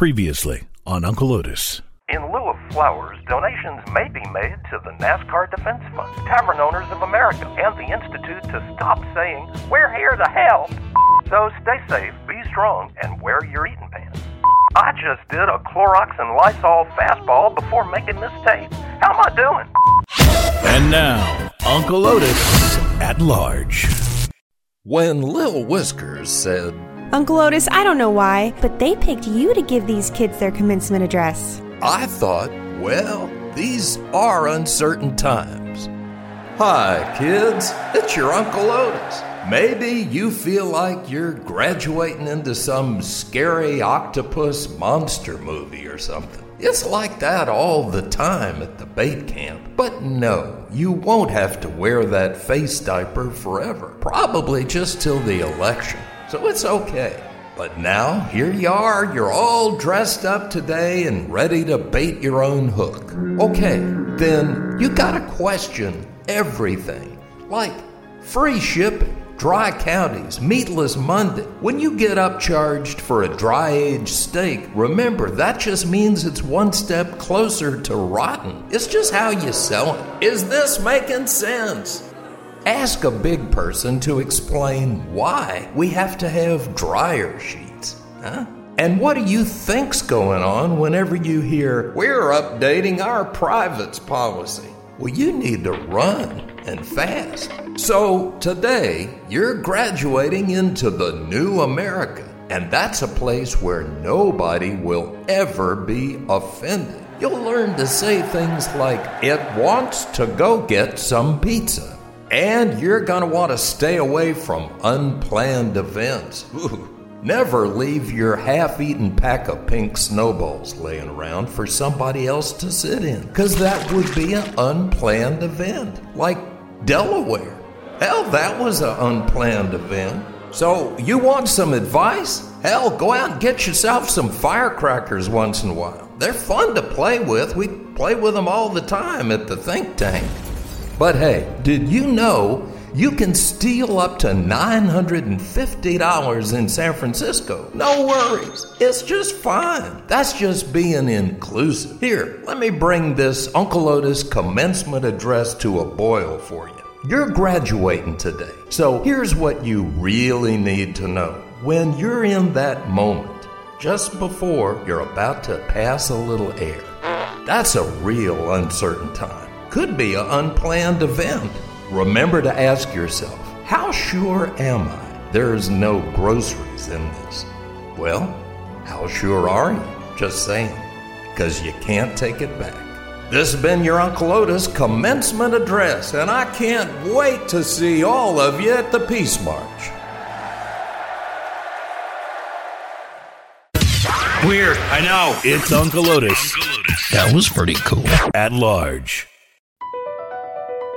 Previously on Uncle Otis. In lieu of flowers, donations may be made to the NASCAR Defense Fund, Tavern Owners of America, and the Institute to stop saying, We're here to help. So stay safe, be strong, and wear your eating pants. I just did a Clorox and Lysol fastball before making this tape. How am I doing? And now, Uncle Otis at large. When Lil Whiskers said, Uncle Otis, I don't know why, but they picked you to give these kids their commencement address. I thought, well, these are uncertain times. Hi, kids, it's your Uncle Otis. Maybe you feel like you're graduating into some scary octopus monster movie or something. It's like that all the time at the bait camp. But no, you won't have to wear that face diaper forever. Probably just till the election. So it's okay. But now, here you are, you're all dressed up today and ready to bait your own hook. Okay, then you gotta question everything. Like free shipping, dry counties, meatless Monday. When you get upcharged for a dry aged steak, remember that just means it's one step closer to rotten. It's just how you sell it. Is this making sense? Ask a big person to explain why we have to have dryer sheets. Huh? And what do you think's going on whenever you hear, we're updating our privates policy? Well, you need to run and fast. So today, you're graduating into the new America. And that's a place where nobody will ever be offended. You'll learn to say things like, it wants to go get some pizza. And you're going to want to stay away from unplanned events. Ooh. Never leave your half eaten pack of pink snowballs laying around for somebody else to sit in, because that would be an unplanned event, like Delaware. Hell, that was an unplanned event. So, you want some advice? Hell, go out and get yourself some firecrackers once in a while. They're fun to play with. We play with them all the time at the think tank. But hey, did you know you can steal up to $950 in San Francisco? No worries. It's just fine. That's just being inclusive. Here, let me bring this Uncle Otis commencement address to a boil for you. You're graduating today, so here's what you really need to know. When you're in that moment, just before you're about to pass a little air, that's a real uncertain time could be an unplanned event. Remember to ask yourself, how sure am I there's no groceries in this? Well, how sure are you? Just saying, because you can't take it back. This has been your Uncle Otis commencement address, and I can't wait to see all of you at the Peace March. Weird, I know. It's Uncle Otis. That was pretty cool. At large.